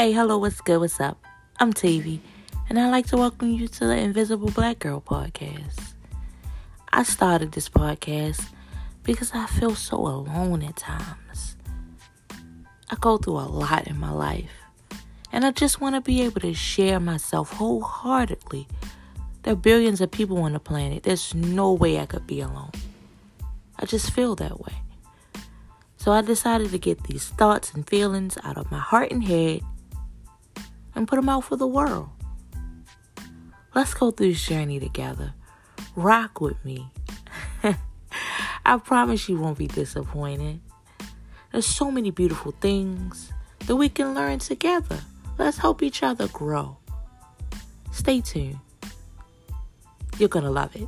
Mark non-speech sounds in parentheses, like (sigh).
Hey, hello, what's good? What's up? I'm TV, and I'd like to welcome you to the Invisible Black Girl podcast. I started this podcast because I feel so alone at times. I go through a lot in my life, and I just want to be able to share myself wholeheartedly. There are billions of people on the planet. There's no way I could be alone. I just feel that way. So I decided to get these thoughts and feelings out of my heart and head and put them out for the world. Let's go through this journey together. Rock with me. (laughs) I promise you won't be disappointed. There's so many beautiful things that we can learn together. Let's help each other grow. Stay tuned. You're going to love it.